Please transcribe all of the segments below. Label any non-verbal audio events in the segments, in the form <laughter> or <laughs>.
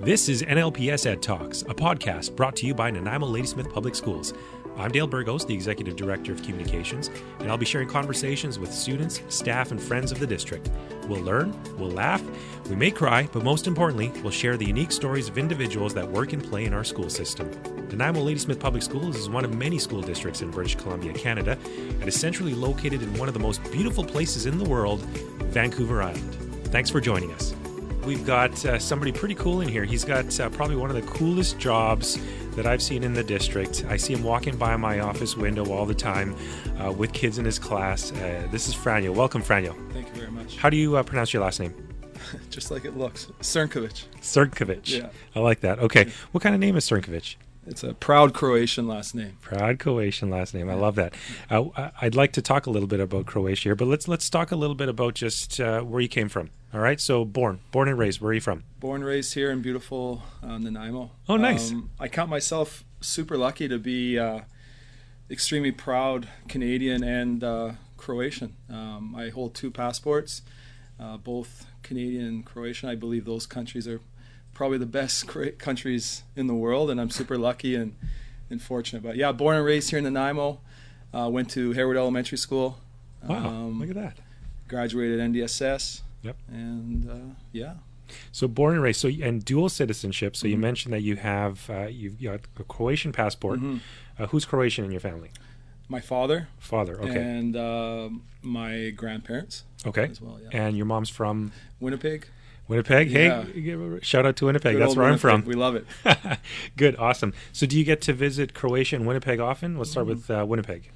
This is NLPS Ed Talks, a podcast brought to you by Nanaimo Ladysmith Public Schools. I'm Dale Burgos, the Executive Director of Communications, and I'll be sharing conversations with students, staff, and friends of the district. We'll learn, we'll laugh, we may cry, but most importantly, we'll share the unique stories of individuals that work and play in our school system. Nanaimo Ladysmith Public Schools is one of many school districts in British Columbia, Canada, and is centrally located in one of the most beautiful places in the world, Vancouver Island. Thanks for joining us. We've got uh, somebody pretty cool in here. He's got uh, probably one of the coolest jobs that I've seen in the district. I see him walking by my office window all the time uh, with kids in his class. Uh, this is Franjo. Welcome, Franjo. Thank you very much. How do you uh, pronounce your last name? <laughs> Just like it looks. Crnkovic. Crnkovic. Yeah. I like that. Okay. What kind of name is Crnkovic? It's a proud Croatian last name. Proud Croatian last name. I love that. Uh, I- I'd like to talk a little bit about Croatia here, but let's let's talk a little bit about just uh, where you came from. All right. So born, born and raised. Where are you from? Born and raised here in beautiful uh, Nanaimo. Oh, nice. Um, I count myself super lucky to be uh, extremely proud Canadian and uh, Croatian. Um, I hold two passports, uh, both Canadian and Croatian. I believe those countries are probably the best countries in the world, and I'm super lucky and, and fortunate. But yeah, born and raised here in Nanaimo. Uh, went to Harewood Elementary School. Wow. Um, look at that. graduated NDSS. Yep. And uh, yeah, So born and raised. So and dual citizenship. So you Mhm. mentioned that you have uh, you've got a Croatian passport. Mhm. Uh, who's Croatian in your family? my father Father. Okay. and uh, my grandparents okay. as well. Yeah, And your mom's from Winnipeg. Winnipeg. Yeah. Hey, shout out to Winnipeg. Good That's where I'm from. We love it. <laughs> Good. Awesome. So do you get to visit Croatia and Winnipeg often? Let's start with uh, Winnipeg,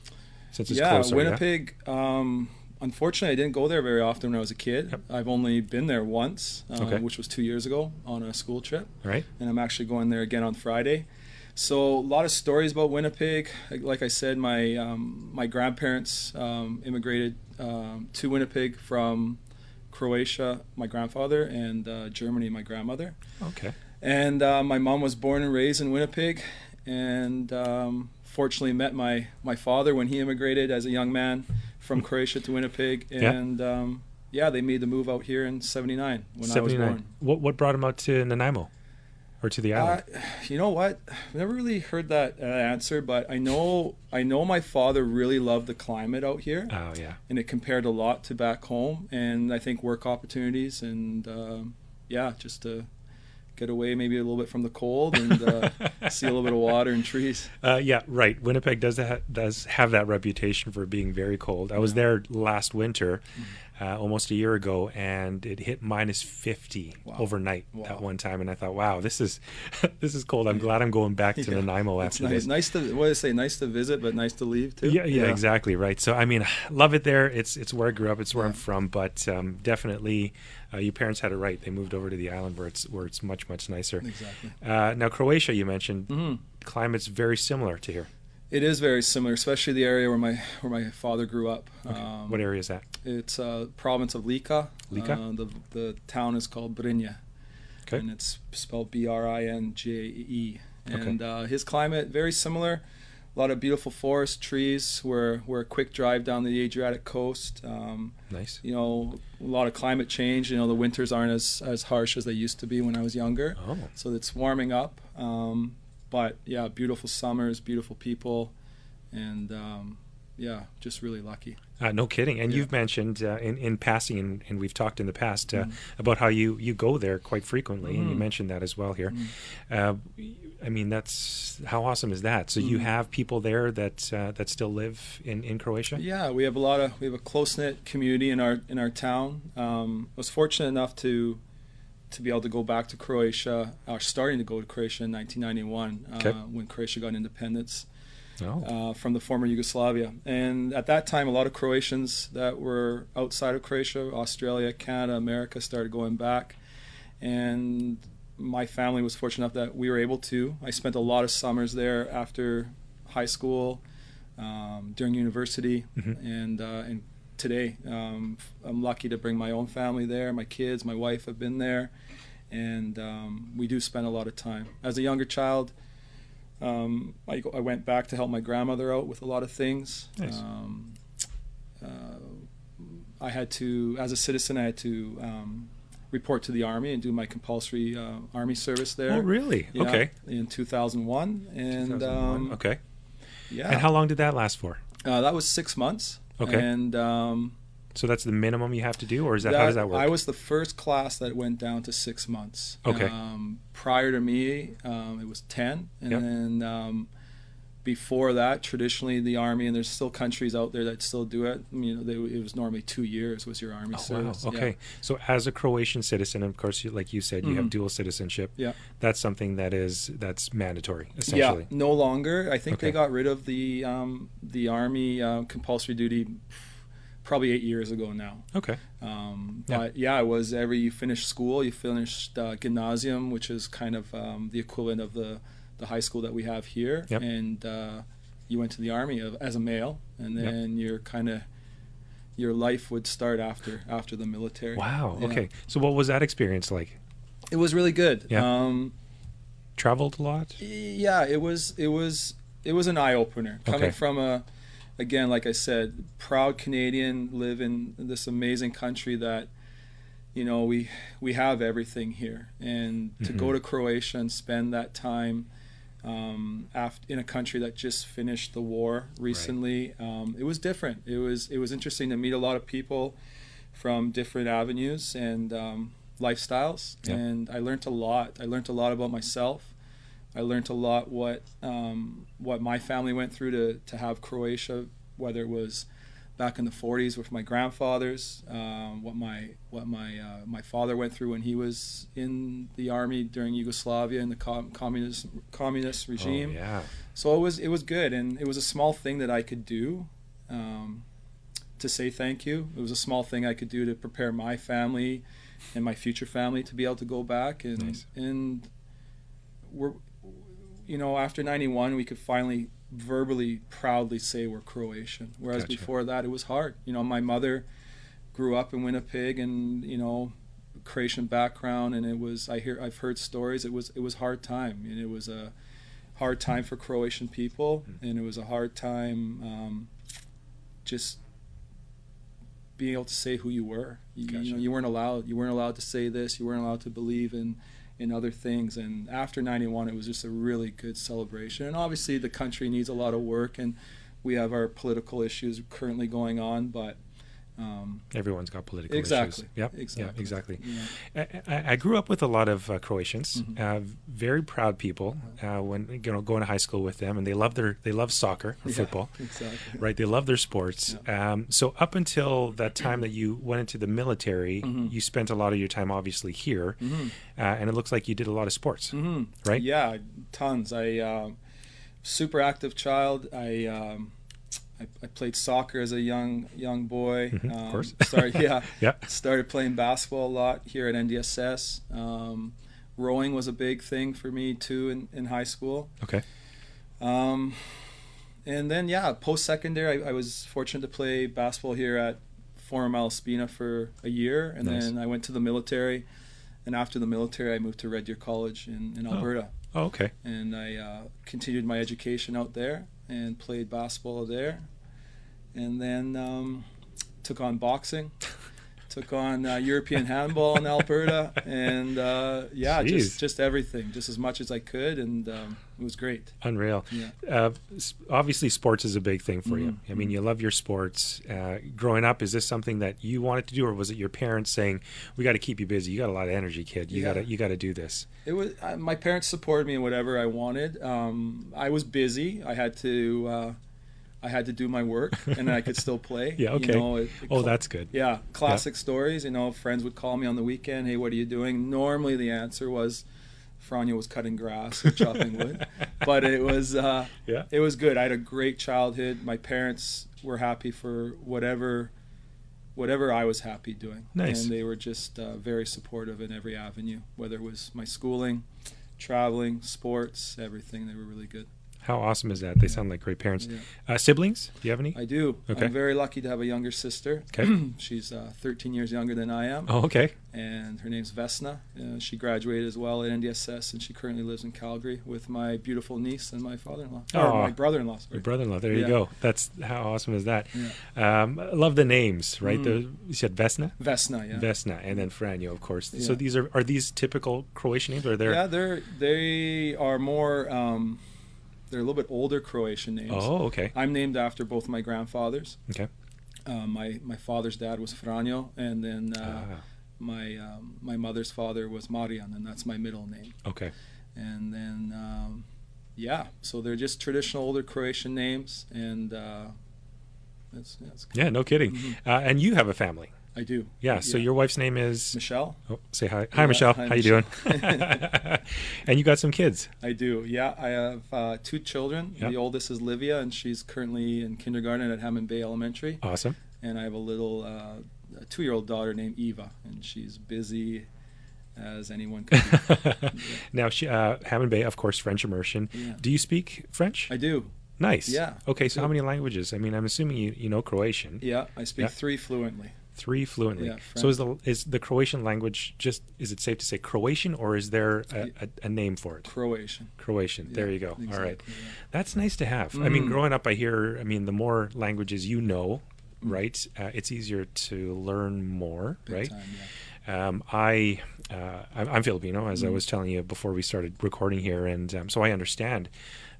since it's Mm-hmm. yeah, closer. Winnipeg. Um, unfortunately, I didn't go there very often when I was a kid. Yep. I've only been there once, uh, Okay. which was two years ago on a school trip, All right. and I'm actually going there again on Friday. So a lot of stories about Winnipeg. Like- Like I said, my um, my grandparents um, immigrated um, to Winnipeg from Croatia, my grandfather, and uh, Germany, my grandmother. Okay. And uh, my mom was born and raised in Winnipeg, and um, fortunately met my my father when he immigrated as a young man from Croatia to Winnipeg. Yeah. And um, yeah, they made the move out here in '79 when I was born. What what brought him out to Nanaimo, or to the island? Uh, you know what? I've never really heard that uh, answer, but I know I know my father really loved the climate out here, oh yeah. and it compared a lot to back home. And I think work opportunities and um, yeah, just to get away maybe a little bit from the cold and uh, <laughs> see a little bit of water and trees. Uh, yeah, right. Winnipeg does that, does have that reputation for being very cold. I was there last winter, Mm-hmm. Uh, almost a year ago, and it hit minus fifty Wow. overnight Wow. at one time, and I thought, wow, this is <laughs> this is cold. I'm glad I'm going back to Yeah. Nanaimo after nice, this. nice to what do I say? Nice to visit, but nice to leave too. Yeah, yeah, exactly right. So I mean, <sighs> love it there. It's it's where I grew up. It's where I'm from. But um, definitely, uh, your parents had it right. They moved over to the island where it's where it's much much nicer. Exactly. Uh, now Croatia, you mentioned hmm climate's very similar to here. It is very similar, especially the area where my where my father grew up. Um, what area is that? It's uh, province of Lika. Lika? Uh, the the town is called Brinje. Okay. And it's spelled B R I N J E. Okay. And uh, his climate very similar. A lot of beautiful forest trees. We're we're a quick drive down the Adriatic coast. Um, Nice. you know, a lot of climate change. You know, the winters aren't as as harsh as they used to be when I was younger. Oh, So it's warming up. Um, but yeah, beautiful summers, beautiful people, and um, yeah, just really lucky. uh, no kidding. And Yeah. you've mentioned uh, in in passing, and, and we've talked in the past uh, Mhm. about how you you go there quite frequently, and you Mhm. mentioned that as well here. Uh, I mean, that's how awesome is that? So you have people there that uh, that still live in in Croatia. Yeah, we have a lot of we have a close knit community in our in our town. Um, I was fortunate enough to to be able to go back to Croatia, or starting to go to Croatia in 1991 uh, when Croatia got independence Oh, uh, from the former Yugoslavia. And at that time, a lot of Croatians that were outside of Croatia, Australia, Canada, America, started going back. And my family was fortunate enough that we were able to. I spent a lot of summers there after high school, um, during university, Mhm. and uh, and today um, I'm lucky to bring my own family there. My kids, my wife have been there, and um, we do spend a lot of time. As a younger child, um, I, I went back to help my grandmother out with a lot of things. Nice. Um, uh, I had to, as a citizen, I had to um, report to the army and do my compulsory uh, army service there. Oh, really? Yeah, Okay. In 2001, and 2001. um, okay. yeah, And how long did that last for? uh, that was six months. Okay. and um, So that's the minimum you have to do, or is that, how does that work? I was the first class that went down to six months. Okay. Um, prior to me, um, it was ten, and Yep. then um, before that, traditionally the army, and there's still countries out there that still do it. You know, they, it was normally two years was your army Oh, wow. service. Yeah. Okay. So as a Croatian citizen, of course, you, like you said, you have Mhm. dual citizenship. Yeah. That's something that is that's mandatory, essentially. Yeah, no longer. I think Okay. they got rid of the um, the army uh, compulsory duty probably eight years ago now. Okay. Um, Yeah. But yeah, it was every you finished school, you finished uh, gymnasium, which is kind of um, the equivalent of the the high school that we have here, Yep. and uh, you went to the army of, as a male, and Yep. then you're kind of your life would start after after the military. Wow. Yeah. Okay. So what was that experience like? It was really good. Yeah. Um, Traveled a lot? yeah it was it was it was an eye-opener coming Okay. from a again like i said proud canadian live in this amazing country that you know we we have everything here and to go Mhm. to croatia and spend that time um, after, in a country that just finished the war recently. Um, it was different. It was it was interesting to meet a lot of people from different avenues and um, lifestyles. Yeah. and i learned a lot. I learned a lot about myself. I learned a lot what um, what my family went through to, to have Croatia, whether it was back in the 40s with my grandfathers, um, what my what my uh, my father went through when he was in the army during Yugoslavia and the com- communist communist regime. Oh, yeah. So it was it was good, and it was a small thing that I could do um, to say thank you. It was a small thing I could do to prepare my family and my future family to be able to go back and Nice. and we're you know after 91 we could finally verbally proudly say we're Croatian whereas Gotcha. before that it was hard you know my mother grew up in Winnipeg and you know Croatian background and it was I hear I've heard stories it was it was hard time and it was a hard time for Croatian people Mm-hmm. and it was a hard time um, just being able to say who you were you, Gotcha. you know you weren't allowed you weren't allowed to say this you weren't allowed to believe in in other things. And after 91 it was just a really good celebration. And obviously the country needs a lot of work and we have our political issues currently going on but um, Everyone's got political exactly issues. Yep. exactly Yeah, exactly. Yeah. I, I- grew up with a lot of uh, Croatians, Mhm. uh, very proud people. Uh, when you know going to high school with them, and they love their they love soccer or Yeah, football, exactly right? They love their sports. Um, so up until that time that you went into the military, Mhm. you spent a lot of your time obviously here, Mhm. uh, and it looks like you did a lot of sports, hmm right? Yeah, tons. I um, super active child. I, um, I I played soccer as a young young boy. Mhm, of Um, course. Started yeah. <laughs> Yeah. Started playing basketball a lot here at NDSS. Um, rowing was a big thing for me too in, in high school. Okay. Um, and then yeah, post secondary, I, I was fortunate to play basketball here at Forum Malaspina for a year, and Nice. then I went to the military. And after the military, I moved to Red Deer College in, in Oh. Alberta Oh, okay. and I uh, continued my education out there and played basketball there, and then um, took on boxing, <laughs> took on uh, European handball in Alberta, and uh, yeah, Jeez. just just everything, just as much as I could, and um, it was great. Unreal. Yeah. Uh, obviously, sports is a big thing for you. Mhm. I mean, you love your sports. Uh, growing up, is this something that you wanted to do, or was it your parents saying, "We got to keep you busy. You got a lot of energy, kid. You Yeah. got to you got to do this." It was uh, my parents supported me in whatever I wanted. Um, I was busy. I had to. I had to do my work, and I could still play. <laughs> Yeah, You okay. know, it- it Oh, cl- that's good. Yeah, classic stories. You know, friends would call me on the weekend. Hey, what are you doing? Normally, the answer was, Franya was cutting grass or chopping wood. <laughs> But it was, uh, Yeah. it was good. I had a great childhood. My parents were happy for whatever, whatever I was happy doing. Nice. And they were just uh, very supportive in every avenue, whether it was my schooling, traveling, sports, everything. They were really good. How awesome is that? They sound like great parents. Yeah. Uh, siblings? Do you have any? I do. Okay. I'm very lucky to have a younger sister. <clears throat> Okay. <clears throat> She's uh, 13 years younger than I am, Oh, okay. and her name's Vesna. Uh, she graduated as well at NDSS, and she currently lives in Calgary with my beautiful niece and my father-in-law, or Aw. my brother-in-law. Your brother-in-law. There you go. That's how awesome is that? Yeah. Um, love the names, right? Mm. The, you said Vesna, Vesna, yeah. Vesna, and then Franjo, of course. So these are are these typical Croatian names, or they're? Yeah, they're they are more. Um, they're a little bit older Croatian names. Oh, okay. I'm named after both my grandfathers. Okay. Uh, my my father's dad was Franjo, and then uh, Ah, my um, my mother's father was Marian, and that's my middle name. okay. And then um, yeah, so they're just traditional older Croatian names, and uh, that's, that's Yeah, no kidding. Mhm. Uh, and you have a family. I do. Yeah. So your wife's name is. Michelle. Oh, say hi. Hi, Yeah, Michelle. hi, How you doing? <laughs> <laughs> And you got some kids. I do. Yeah, I have uh, two children. Yeah. The oldest is Livia, and she's currently in kindergarten at Hammond Bay Elementary. Awesome. And I have a little uh, two-year-old daughter named Eva, and she's busy as anyone could be. <laughs> now, she, uh, Hammond Bay, of course, French immersion. Yeah. Do you speak French? I do. nice. Yeah, Okay, so how many languages? I mean, I'm assuming you, you know Croatian. Yeah, I speak Yeah. three fluently. Three fluently. Yeah, so is the is the Croatian language just? Is it safe to say Croatian, or is there a, a, a name for it? Croatian. Croatian. Yeah, there you go. All right. yeah. That's nice to have. I mean, Mhm. growing up, I hear. I mean, the more languages you know, Mm. right, uh, it's easier to learn more, Big right? time. Um, I, uh, I'm, Filipino, as I Mhm. was telling you before we started recording here, and um, so I understand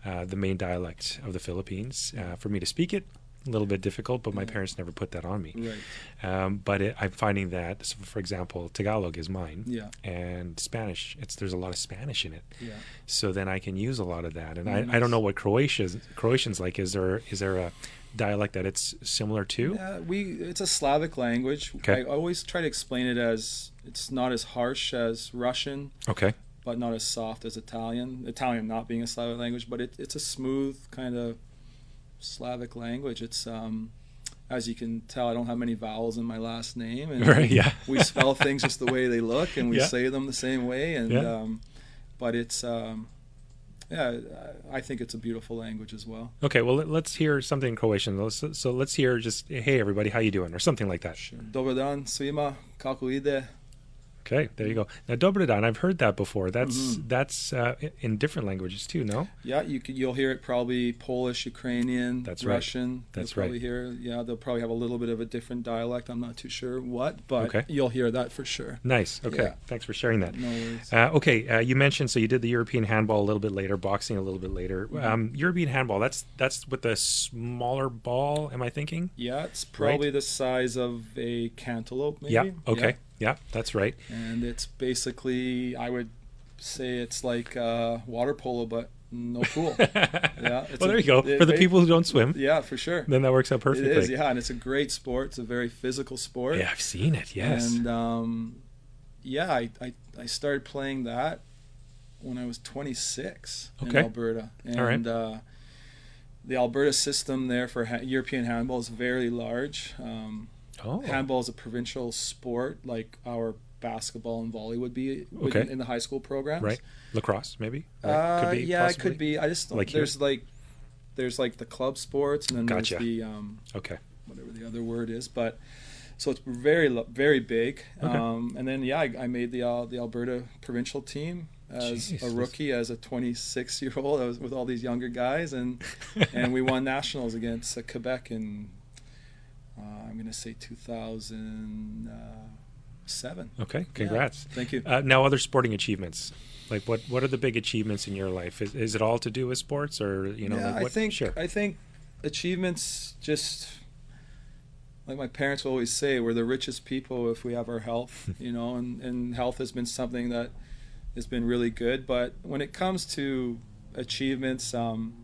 uh, the main dialect of the Philippines. Uh, for me to speak it, a little bit difficult, but my parents never put that on me. Right. Um, but it, I'm finding that, so for example, Tagalog is mine, Yeah. and Spanish. It's there's a lot of Spanish in it, Yeah. so then I can use a lot of that. And Oh, I, I don't know what Croatia's Croatian's like. Is there is there a dialect that it's similar to? Yeah, we it's a Slavic language. Okay. I always try to explain it as it's not as harsh as Russian, Okay. but not as soft as Italian. Italian not being a Slavic language, but it, it's a smooth kind of Slavic language. It's um, as you can tell, I don't have many vowels in my last name, and <laughs> Right, yeah. we spell things just the way they look, and we Yeah. say them the same way. And Yeah. um, but it's um, yeah, I think it's a beautiful language as well. Okay, well let- let's hear something in Croatian. Let's, so let's hear just hey everybody, how you doing, or something like that. Dobar dan svima, kako ide? Okay, there you go. Now Dobar dan, I've heard that before. That's Mhm. that's uh, in different languages too. No. Yeah, you could, you'll hear it probably Polish, Ukrainian, That's right. Russian. That's you'll probably hear yeah, they'll probably have a little bit of a different dialect. I'm not too sure what, but Okay. you'll hear that for sure. Nice. Okay, Yeah. thanks for sharing that. No worries. Uh, okay, uh, you mentioned so you did the European handball a little bit later, boxing a little bit later. Mhm. Um, European handball. That's that's with a smaller ball. Am I thinking? yeah, it's probably the size of a cantaloupe, maybe. Yeah. Okay. Yeah. That's right. And it's basically, I would say it's like uh, water polo, but no pool. <laughs> yeah. it's well, a- there you go. it For the people who don't swim, yeah, for sure. then that works out perfectly. It is, yeah, and it's a great sport. It's a very physical sport. Yeah, I've seen it. Yes. And um, yeah, I, I, I started playing that when I was 26 in Okay. Alberta. And All right. uh, the Alberta system there for ha- European handball is very large. Um, oh. Handball is a provincial sport like our basketball and volley would be Okay. in the high school programs. Right. Lacrosse, maybe. Right? Uh, yeah, possibly? it could be. I just don't, Like here? there's like there's like the club sports and then Gotcha. there's the um, Okay. whatever the other word is, but so it's very very big. Okay. Um, and then yeah, I, I made the uh, the Alberta provincial team as Jeez, a rookie, as a 26 year old. I was with all these younger guys, and <laughs> and we won nationals against uh, Quebec in I'm going to say 2007. Okay. Congrats. Thank you. Uh, now, other sporting achievements. Like, what what are the big achievements in your life? Is, is it all to do with sports, or you know, yeah, like I think sure. I think achievements just like my parents will always say, we're the richest people if we have our health, <laughs> you know, and, and health has been something that has been really good. But when it comes to achievements, um,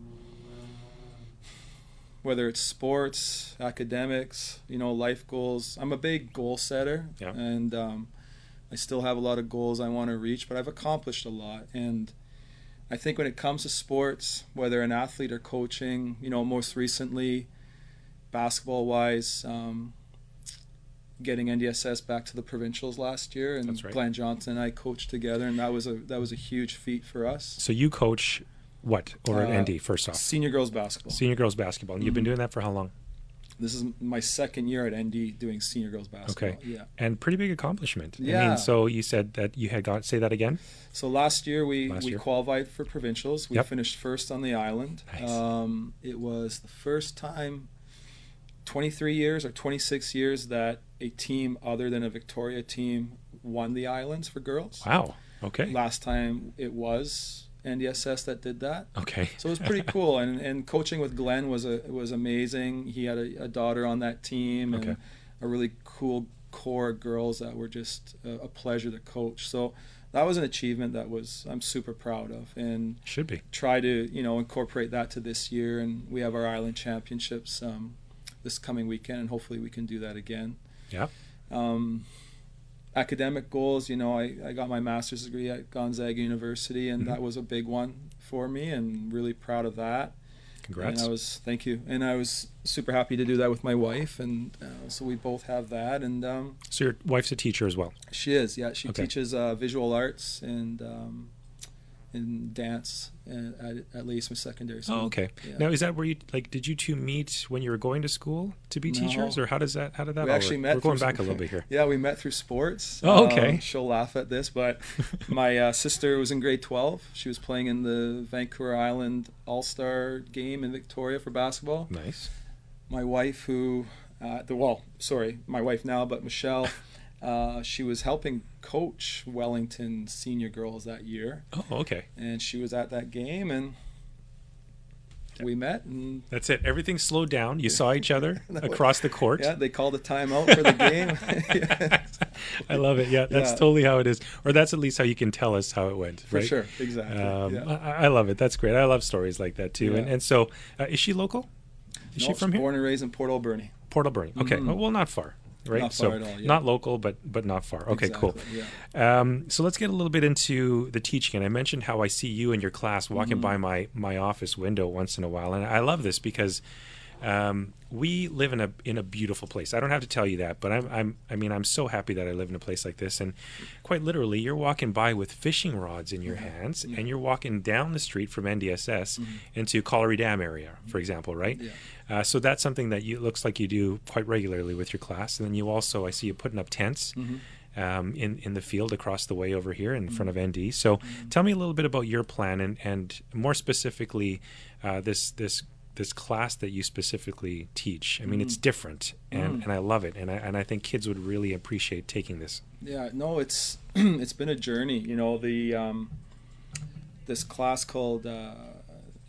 whether it's sports, academics, you know, life goals, I'm a big goal setter, Yeah. and um, I still have a lot of goals I want to reach, but I've accomplished a lot. And I think when it comes to sports, whether an athlete or coaching, you know, most recently, basketball wise, um, getting NDSS back to the provincials last year, and right. Glenn Johnson and I coached together, and that was a that was a huge feat for us. so you coach what or Uh, ND first off? Senior girls basketball. Senior girls basketball. And you've been Mhm. doing that for how long? This is my second year at ND doing senior girls basketball. Okay. Yeah. And pretty big accomplishment. I Yeah. mean, so you said that you had got say that again. So last year we, Last we year. qualified for provincials. We Yep. finished first on the island. Nice. Um, it was the first time, 23 years or 26 years, that a team other than a Victoria team won the islands for girls. Wow. Okay. Last time it was NDSS that did that. Okay. So it was pretty <laughs> cool, and and coaching with Glenn was a was amazing. He had a, a daughter on that team, and Okay. a really cool core of girls that were just a, a pleasure to coach. So that was an achievement that was I'm super proud of, and Should be. try to you know incorporate that to this year. And we have our island championships um, this coming weekend, and hopefully we can do that again. Yeah. Um, academic goals, you know, I, I got my master's degree at Gonzaga University, and Mhm. that was a big one for me, and really proud of that. Congrats. And I was thank you, and I was super happy to do that with my wife, and uh, so we both have that. And um, so your wife's a teacher as well. she is, yeah, she Okay. teaches uh, visual arts and um, and dance at, at, at Ladysmith Secondary School. Oh, okay. Yeah. Now is that where you like? Did you two meet when you were going to school to be teachers, or how does that? How did that? We all actually work? met We're going back a little bit here. <laughs> Yeah, we met through sports. Oh, okay. Um, she'll laugh at this, but <laughs> my uh, sister was in grade 12. She was playing in the Vancouver Island All Star game in Victoria for basketball. Nice. My wife, who, uh, the well, sorry, my wife now, but Michelle, <laughs> uh, she was helping coach Wellington senior girls that year, Oh, okay. and she was at that game, and we met, and That's it. Everything slowed down. You saw each other <laughs> across the court. yeah, they called a timeout for the game. <laughs> I love it. Yeah, that's Yeah. totally how it is, or that's at least how you can tell us how it went. For right? sure, exactly. Um, yeah. I, I love it. That's great. I love stories like that too. And and so, uh, is she local? Is No, she from here? Born and raised in Port Alberni. Port Alberni. Okay. Mhm. Well, not far. Right. Not so all, yeah. not local, but but not far. Okay. Cool. Yeah. Um, so let's get a little bit into the teaching. And I mentioned how I see you and your class walking Mhm. by my my office window once in a while, and I love this because um, we live in a in a beautiful place. I don't have to tell you that, but I'm I'm I mean I'm so happy that I live in a place like this. And quite literally, you're walking by with fishing rods in your Mhm. hands, Yeah. and you're walking down the street from NDSS Mhm. into Colliery Dam area, for example, right? Yeah. Uh, so that's something that you looks like you do quite regularly with your class. And then you also I see you putting up tents Mhm. um, in in the field across the way over here in front of Mm-hmm. ND. So tell me a little bit about your plan and and more specifically uh, this this this class that you specifically teach. I mean, it's Mhm. different, and, Mm. and I love it, and I and I think kids would really appreciate taking this. Yeah, no, it's <clears throat> it's been a journey. You know, the um, this class called uh,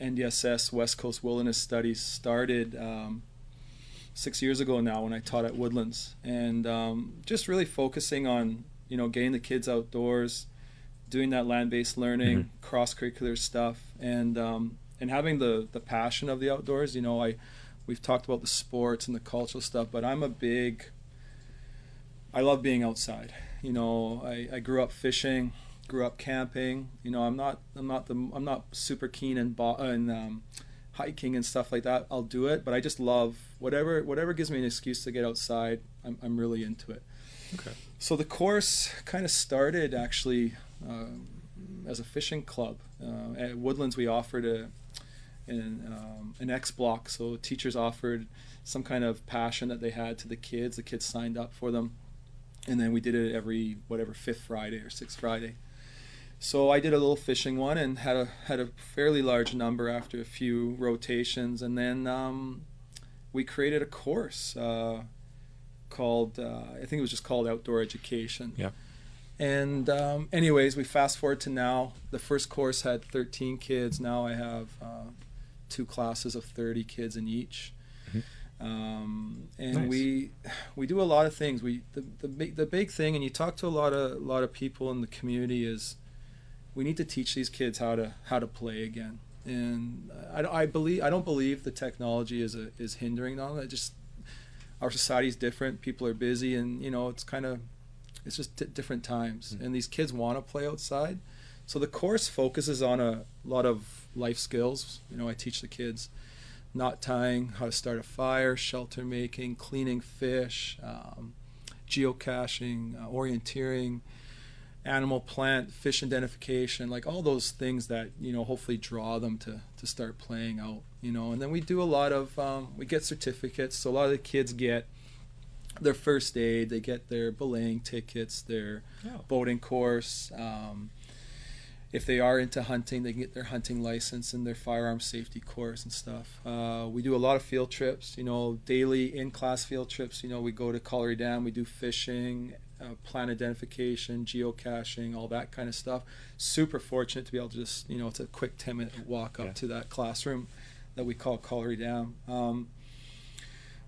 NDSS West Coast Wilderness Studies started um, six years ago now when I taught at Woodlands, and um, just really focusing on you know getting the kids outdoors, doing that land-based learning, Mhm. cross-curricular stuff, and um, and having the the passion of the outdoors. You know, I we've talked about the sports and the cultural stuff, but I'm a big I love being outside. You know, I, I grew up fishing, grew up camping. You know, I'm not I'm not the I'm not super keen in bo- in um, hiking and stuff like that. I'll do it, but I just love whatever whatever gives me an excuse to get outside. I'm I'm really into it. Okay. So the course kind of started actually um, as a fishing club uh, at Woodlands. We offered a an, um, an X block, so teachers offered some kind of passion that they had to the kids. The kids signed up for them, and then we did it every whatever fifth Friday or sixth Friday. So I did a little fishing one and had a had a fairly large number after a few rotations, and then um, we created a course uh, called uh, I think it was just called Outdoor Education. Yeah. And um, anyways, we fast forward to now. The first course had 13 kids. Now I have uh, two classes of 30 kids in each. Mhm. Um, and Nice. we we do a lot of things. We the, the big the big thing, and you talk to a lot of a lot of people in the community is we need to teach these kids how to how to play again. And I, I believe I don't believe the technology is a, is hindering them. I just our society is different. People are busy, and you know it's kind of it's just di different times. Mm. And these kids want to play outside, so the course focuses on a lot of life skills. You know, I teach the kids knot tying, how to start a fire, shelter making, cleaning fish, um, geocaching, uh, orienteering, animal, plant, fish identification, like all those things that you know hopefully draw them to to start playing out. You know, and then we do a lot of um, we get certificates. So a lot of the kids get their first aid, they get their belaying tickets, their Oh. boating course. Um, if they are into hunting, they can get their hunting license and their firearm safety course and stuff. Uh, we do a lot of field trips, you know, daily in class field trips. You know, we go to Colliery Dam, we do fishing, uh, plant identification, geocaching, all that kind of stuff. Super fortunate to be able to just, you know, it's a quick 10 minute walk up Yeah. to that classroom that we call Colliery Dam. Um,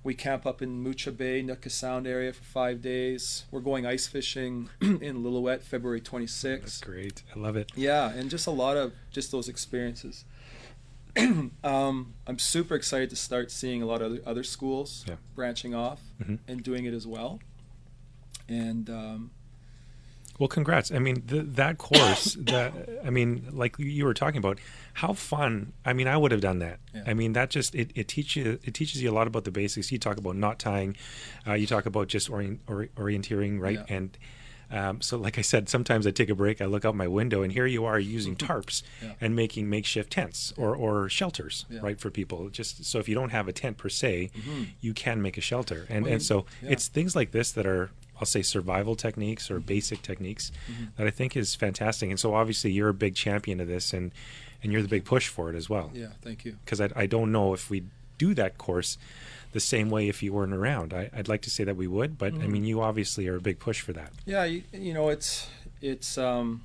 we camp up in Mucha Bay, Nootka Sound area for five days. We're going ice fishing <clears throat> in Lillooet February 26th. That's great. I love it. Yeah, and just a lot of just those experiences. <clears throat> um, I'm super excited to start seeing a lot of other, other schools Yeah. branching off Mhm. and doing it as well. And um, Well, congrats. I mean, th- that course, <coughs> that I mean, like you were talking about, how fun. I mean, I would have done that. Yeah. I mean, that just it, it teaches it teaches you a lot about the basics. You talk about knot tying, uh, you talk about just orient, or, orienteering, right? Yeah. And um, so, like I said, sometimes I take a break, I look out my window, and here you are using <laughs> tarps Yeah. and making makeshift tents or, or shelters, Yeah. right, for people. Just so if you don't have a tent per se, Mhm. you can make a shelter, and Well, and so yeah. it's things like this that are I'll say survival techniques Mm-hmm. or basic techniques that I think is fantastic. And so obviously you're a big champion of this, and and you're the big push for it as well. yeah, thank you. Because I, I don't know if we do that course the same way if you weren't around. I, I'd like to say that we would, but I Mhm. mean you obviously are a big push for that. Yeah, you, you know, it's it's. Um,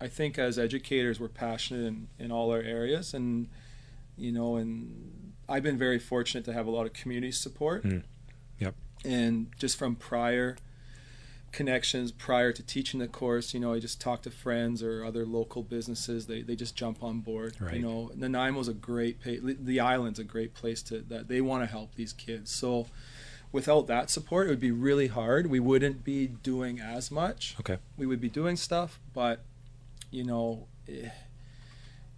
I think as educators, we're passionate in, in all our areas, and you know, and I've been very fortunate to have a lot of community support. Mm. Yep. And just from prior connections, prior to teaching the course, you know, I just talk to friends or other local businesses. They, they just jump on board. Right. You know, Nanaimo's a great the island's a great place to that they want to help these kids. So without that support, it would be really hard. We wouldn't be doing as much. Okay. We would be doing stuff, but you know, eh,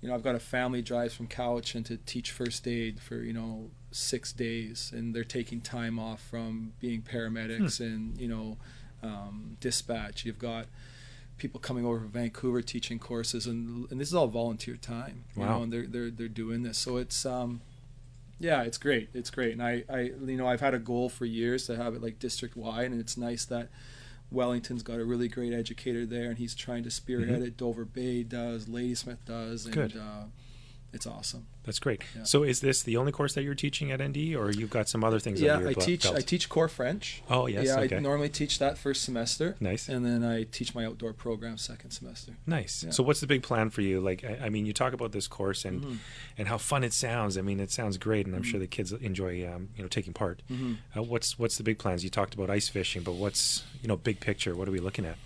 you know, I've got a family drives from Cowichan to teach first aid for you know six days, and they're taking time off from being paramedics and you know um, dispatch. You've got people coming over from Vancouver teaching courses, and and this is all volunteer time. You Wow. know, and they're they're they're doing this, so it's um, yeah, it's great. It's great, and I I you know I've had a goal for years to have it like district wide, and it's nice that. Wellington's got a really great educator there, and he's trying to spearhead Mhm. it. Dover Bay does, Ladysmith does, and Good. Uh, it's awesome. That's great. Yeah. So is this the only course that you're teaching at ND, or you've got some other things? yeah, I teach. belt? I teach core French. Oh yes. yeah, okay. I normally teach that first semester, nice. and then I teach my outdoor program second semester. Nice. Yeah. So, what's the big plan for you? Like, I, I mean, you talk about this course and Mhm. and how fun it sounds. I mean, it sounds great, and I'm Mhm. sure the kids enjoy, um, you know, taking part. Mm-hmm. Uh, what's what's the big plans? You talked about ice fishing, but what's you know, big picture? What are we looking at?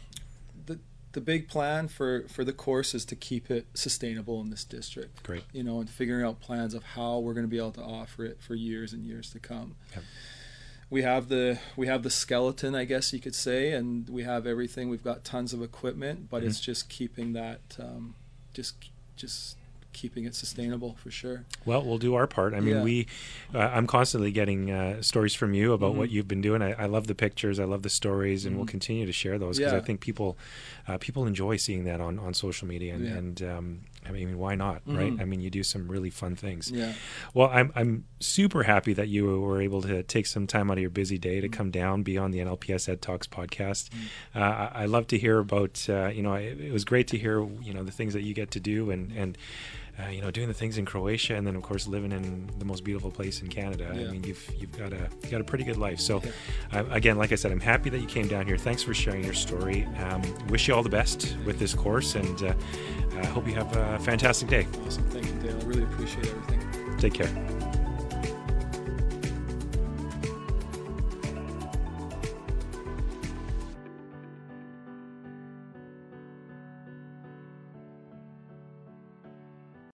The big plan for for the course is to keep it sustainable in this district. Great. You know, and figuring out plans of how we're going to be able to offer it for years and years to come. Yep. We have the we have the skeleton, I guess you could say, and we have everything. We've got tons of equipment, but Mhm. it's just keeping that, um, just just keeping it sustainable for sure. Well, we'll do our part. I mean, Yeah. we, uh, I'm constantly getting uh, stories from you about what Mhm. you've been doing. I, I love the pictures. I love the stories, and we'll Mhm. continue to share those because I think people, uh, people enjoy seeing that on, on social media. And, Yeah. and um, I mean, why not, right? Mhm. I mean, you do some really fun things. Yeah. Well, I'm I'm super happy that you were able to take some time out of your busy day to Mm. come down, be on the NLPS Ed Talks podcast. Mm. Uh, I, I love to hear about uh, you know it, it was great to hear you know the things that you get to do and and uh, you know doing the things in Croatia and then of course living in the most beautiful place in Canada. I mean you've you've got a you've got a pretty good life. So Yeah. again, like I said, I'm happy that you came down here. Thanks for sharing your story. Um, wish you all the best with this course and uh, I hope you have a fantastic day. Awesome. Thank you, Dale. I really appreciate everything. Take care.